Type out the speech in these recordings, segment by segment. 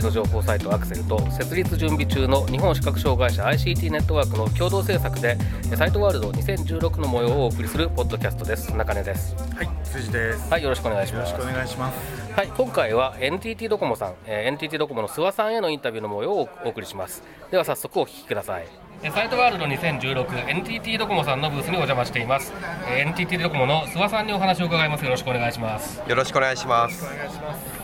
の情報サイトアクセルと設立準備中の日本視覚障害者 ICT ネットワークの共同制作でサイトワールド2016の模様をお送りするポッドキャストです。中根です。はい、辻です。はいよろしくお願いします。よろしくお願いします。はい今回は NTT ドコモさん、えー NTT ドコモの諏訪さんへのインタビューの模様をお送りします。では早速お聞きくださいえーサイトワールド 2016NTT ドコモさんのブースにお邪魔しています、えー NTT ドコモの諏訪さんにお話を伺いますよろしくお願いしますよろしくお願いします。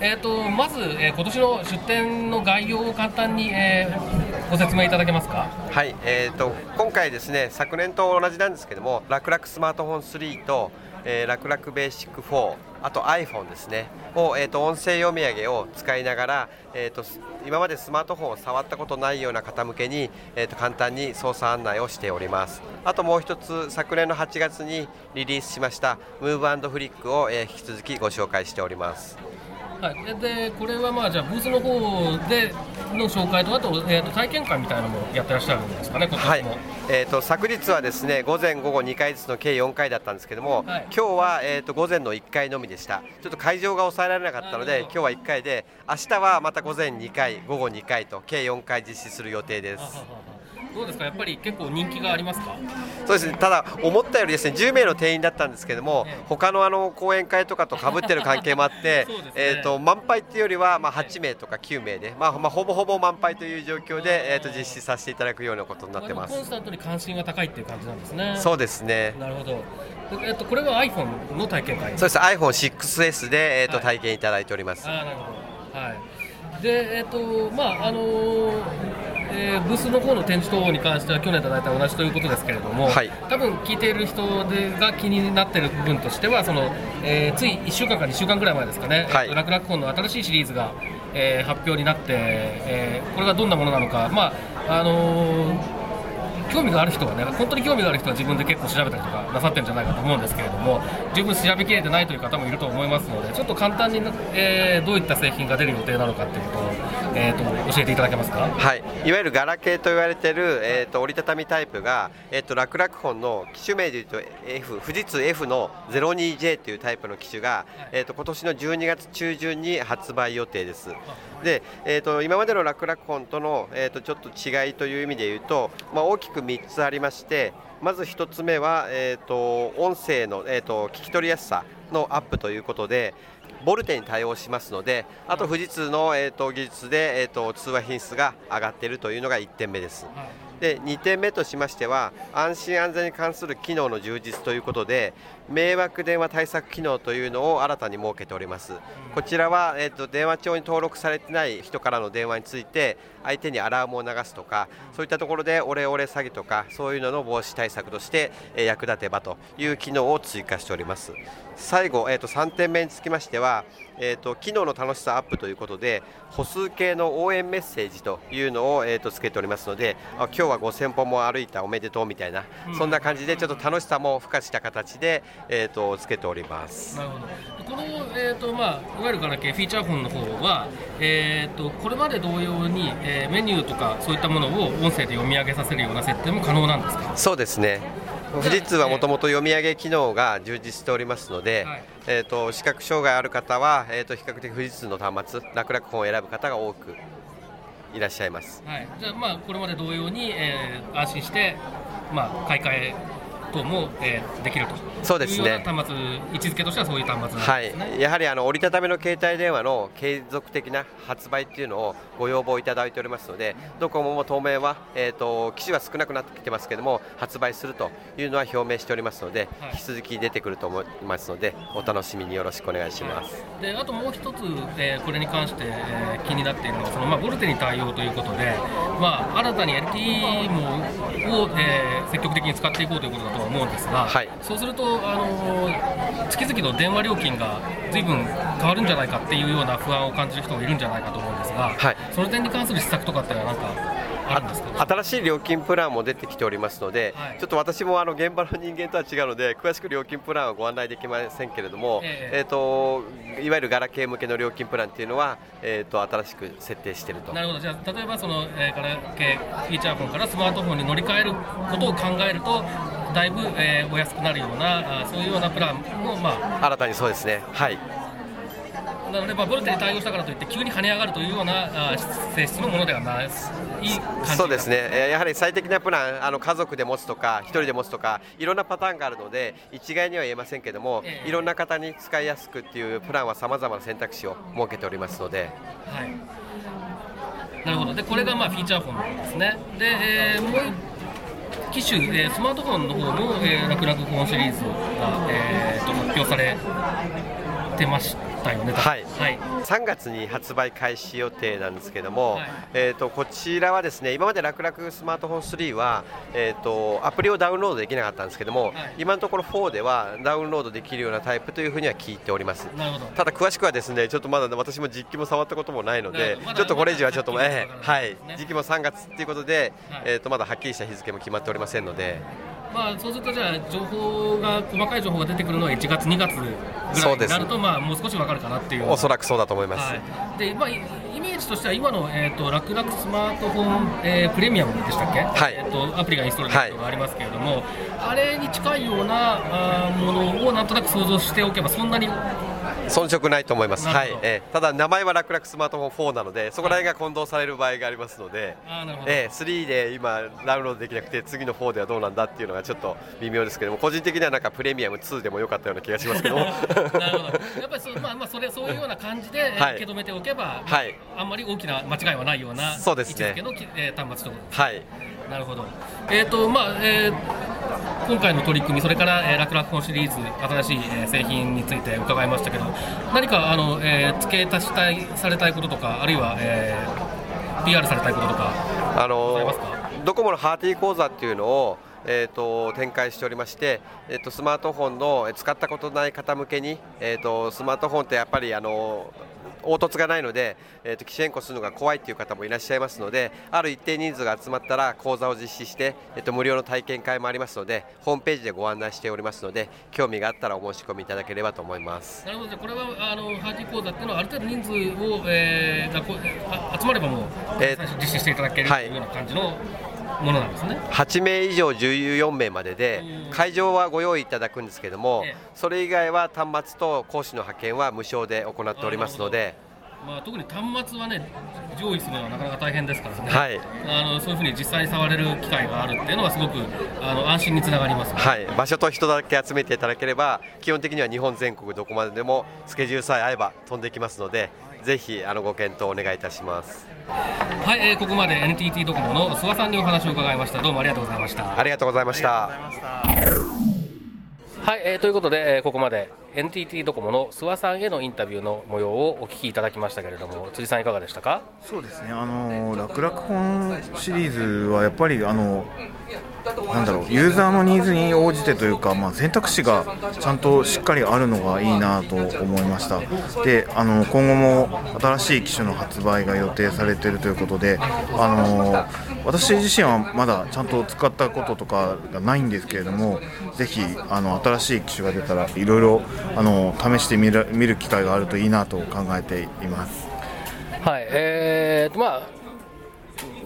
えー、とまず、えー今年の出展の概要を簡単に、えーご説明いただけますか？はい、えー、と今回ですね、昨年と同じなんですけども、楽々スマートフォン3と、えー、楽々ベーシック4、あと iPhone ですね、を、えー、と音声読み上げを使いながら、えー、と今までスマートフォンを触ったことないような方向けに、えー、と簡単に操作案内をしております。あともう一つ、昨年の8月にリリースしました、ムーブフリックを、えー引き続きご紹介しております。はい、ででこれはまあじゃあブースの方での紹介とあと,、えー、と体験会みたいなのもやってらっしゃるんですかね今はい。えー、と昨日はですね午前、午後2回ずつの計4回だったんですけども、はい。今日は、えー、と午前の1回のみでした、ちょっと会場が抑えられなかったので、今日は1回で、明日はまた午前2回、午後2回と、計4回実施する予定です。どうですか？やっぱり結構人気がありますか？そうですねただ、思ったよりですね10名の定員だったんですけどもええ、他のあの講演会とかとかぶってる関係もあって ね、えーと満杯っていうよりは、まあ、8名とか9名で、まあまあ、ほぼほぼ満杯という状況で、えー、と実施させていただくようなことになってますコン。スタントに関心が高いっていう感じなんですね。そうですねなるほど。でえっ、とこれは iPhone の体験会？そうです iPhone6S で、えーとはい体験いただいております。あーなるほど。はい。でえっ、とまああのーえーブースの方の展示等に関しては去年と大体同じということですけれども、はい。多分聞いている人でが気になっている部分としてはその、えーつい1週間か2週間ぐらい前ですかね、はい。えーと楽々本の新しいシリーズが、えー発表になって、えーこれがどんなものなのか、まああのー興味がある人はね、本当に興味がある人は自分で結構調べたりとかなさってるんじゃないかと思うんですけれども、十分調べきれてないという方もいると思いますので、ちょっと簡単に、えーどういった製品が出る予定なのかっていうことを、えーと教えていただけますか？はい、いわゆるガラケーと言われている、えー、と折りたたみタイプが、えー、と楽々本の機種名でいうと F 富士通 F の 02J というタイプの機種が、えー、と今年の12月中旬に発売予定です。で、えー、と今までの楽々本との、えー、とちょっと違いという意味で言うと、まあ、大きく3つありましてまず1つ目は、えー、と音声の、えー、と聞き取りやすさのアップということでボルテに対応しますので、あと富士通の、えー、と技術で、えー、と通話品質が上がっているというのが1点目です。で2点目としましては安心安全に関する機能の充実ということで迷惑電話対策機能というのを新たに設けております。こちらは、えー、と電話帳に登録されてない人からの電話について相手にアラームを流すとかそういったところでオレオレ詐欺とかそういうのの防止対策として、えー役立てばという機能を追加しております。最後、えー、と3点目につきましては、えー、と機能の楽しさアップということで歩数計の応援メッセージというのを、えー、とつけておりますのであ今日は5000歩も歩いたおめでとうみたいな、そんな感じでちょっと楽しさも付加した形で、えー、とつけております。なるほど。この、えーとまあ、いわゆるガラケーフィーチャーフォンの方は、えー、とこれまで同様に、えーメニューとかそういったものを音声で読み上げさせるような設定も可能なんですか？そうですね。富士通はもともと読み上げ機能が充実しておりますので、はい。えー、と視覚障害ある方は、えー、と比較的富士通の端末楽々本を選ぶ方が多くいらっしゃいます。はい、じゃあ、まあ、これまで同様に、えー安心して、まあ、買い替え等も、えーできると。そうですね。端末、位置づけとしてはそういう端末なんですはね。い、やはりあの折りたたみの携帯電話の継続的な発売っていうのをご要望いただいておりますので、ドコモも当面は、えー、と機種は少なくなってきてますけども、発売するというのは表明しておりますので、はい。引き続き出てくると思いますので、お楽しみによろしくお願いします。であともう一つ、えーこれに関して、えー気になっているのはその、まあ、ボルテに対応ということで、まあ、新たに LTE もを、えー積極的に使っていこうということだとと思うんですが、はい。そうすると、あの月々の電話料金が随分変わるんじゃないかっていうような不安を感じる人がいるんじゃないかと思うんですが、はい。その点に関する施策とかってのはなんか新しい料金プランも出てきておりますので、はい。ちょっと私もあの現場の人間とは違うので詳しく料金プランはご案内できませんけれども、ええ。えーといわゆるガラケー向けの料金プランっていうのは、えー、と新しく設定していると。なるほど。じゃあ例えばその、えー、ガラケーフィーチャーフォンからスマートフォンに乗り換えることを考えるとだいぶ、えーお安くなるようなあそういうようなプランも、まあ、新たにそうですね。はい。なので、まあ、ボルテに対応したからといって急に跳ね上がるというようなあ性質のものではないいい感じそうですね、えーやはり最適なプラン、あの家族で持つとか、一人で持つとか、いろんなパターンがあるので、一概には言えませんけども、ええ。いろんな方に使いやすくっていうプランはさまざまな選択肢を設けておりますので、はい、なるほど。でこれがまあフィーチャーフォンですね。で、えーもう一機種、えースマートフォンの方も、えー、楽々フォンシリーズが、えーと発表されてましたよね。はい。はい。3月に発売開始予定なんですけども、はい。えー、とこちらはですね今まで楽々スマートフォン3は、えー、とアプリをダウンロードできなかったんですけども、はい。今のところ4ではダウンロードできるようなタイプというふうには聞いております。なるほど。ただ詳しくはですねちょっとまだ私も実機も触ったこともないのでまだちょっとこれ以上はちょっと、まだええわからはい時期も3月ということで、はい。えー、とまだはっきりした日付も決まっておりませんのでまあ、そうするとじゃあ情報が細かい情報が出てくるのは1月2月ぐらいになると、まあ、もう少しわかるかなっていう。おそらくそうだと思います。はい、でまあ、イイメージとしては今の、えー、と楽々スマートフォン、えープレミアムでしたっけ、はい。えー、とアプリがインストールできるのがありますけれども、あれに近いようなあーものをなんとなく想像しておけばそんなに遜色ないと思います、はい。えーただ名前は楽々スマートフォン4なのでそこら辺が混同される場合がありますので、あーなるほど。えー3で今ダウンロードできなくて次の4ではどうなんだっていうのがちょっと微妙ですけども個人的にはなんかプレミアム2でも良かったような気がしますけども。なるほど。やっぱりそう,、まあまあ、それそういうような感じで、受け止めておけば、はい。あんまり大きな間違いはないようなそうですね。位置づけのき、えー端末とはい。なるほど。えっ、とまあ、えー今回の取り組み、それから、えー、楽々フォンシリーズ新しい、えー製品について伺いましたけど、何かあの、えー付け足したいされたいこととか、あるいは、えー PR されたいこととか、あのますか？ドコモのハーティー講座っていうのを、えー、と展開しておりまして、えー、とスマートフォンのえー使ったことない方向けに、えー、とスマートフォンってやっぱりあの凹凸がないので、えー、と機種変更するのが怖いっていう方もいらっしゃいますのである一定人数が集まったら講座を実施して、えー、と無料の体験会もありますのでホームページでご案内しておりますので興味があったらお申し込みいただければと思います。なるほど、これはあのハーティー講座っていうのは、ある程度人数を、えー集まればもう、えー実施していただけるとはいいうような感じのものなんですね。8名以上14名まででうん。会場はご用意いただくんですけどもええ。それ以外は端末と講師の派遣は無償で行っておりますので。まあ、特に端末はね、上位するのはなかなか大変ですからね、はい。あのそういうふうに実際に触れる機会があるっていうのは、すごくあの安心につながります、はい、場所と人だけ集めていただければ基本的には日本全国どこまででもスケジュールさえ合えば飛んできますのでぜひあのご検討お願いいたしますはい、えーここまで NTT ドコモの諏訪さんにお話を伺いました。どうもありがとうございました。ありがとうございましたはい、えーということで、えーここまで NTT ドコモの諏訪さんへのインタビューの模様をお聞きいただきましたけれども、辻さんいかがでしたか？そうですね、あの楽々本シリーズはやっぱりあのなんだろうユーザーのニーズに応じてというか、まあ、選択肢がちゃんとしっかりあるのがいいなと思いましたであの今後も新しい機種の発売が予定されているということであの私自身はまだちゃんと使ったこととかがないんですけれどもぜひあの新しい機種が出たらいろいろあの試してみる見る機会があるといいなと考えています。はい、えーとまあ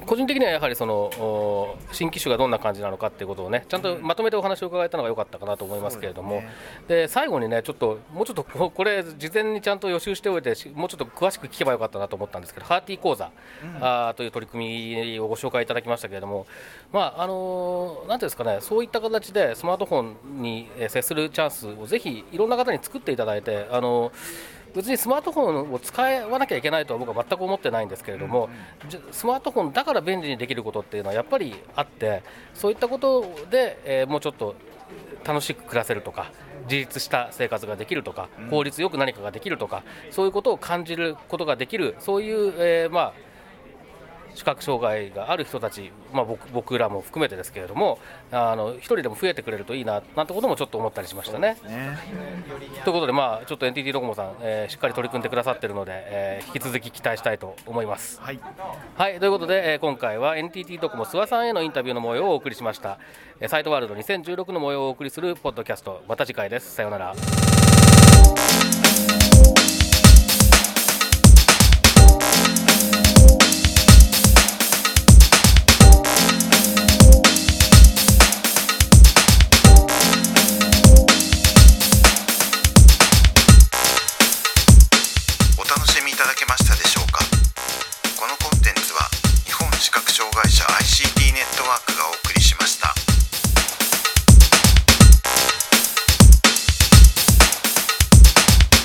個人的にはやはりそのお新機種がどんな感じなのかっていうことをねちゃんとまとめてお話を伺えたのが良かったかなと思いますけれども、で最後にねちょっともうちょっとここれ事前にちゃんと予習しておいてしもうちょっと詳しく聞けばよかったなと思ったんですけどハーティー講座、あーという取り組みをご紹介いただきましたけれどもまああのーなんていうんですかねそういった形でスマートフォンにえー接するチャンスをぜひいろんな方に作っていただいてあのー別にスマートフォンを使わなきゃいけないとは僕は全く思ってないんですけれども、スマートフォンだから便利にできることっていうのはやっぱりあってそういったことで、えーもうちょっと楽しく暮らせるとか自立した生活ができるとか効率よく何かができるとかそういうことを感じることができるそういう、えーまあ視覚障害がある人たち、まあ、僕僕らも含めてですけれどもあの一人でも増えてくれるといいななんてこともちょっと思ったりしましたね。ねということで、まあ、ちょっと NTT ドコモさん、えーしっかり取り組んでくださっているので、えー引き続き期待したいと思います。はいはい、ということで、えー今回は NTT ドコモ諏訪さんへのインタビューの模様をお送りしました。えーサイトワールド2016の模様をお送りするポッドキャスト、また次回です。さようなら。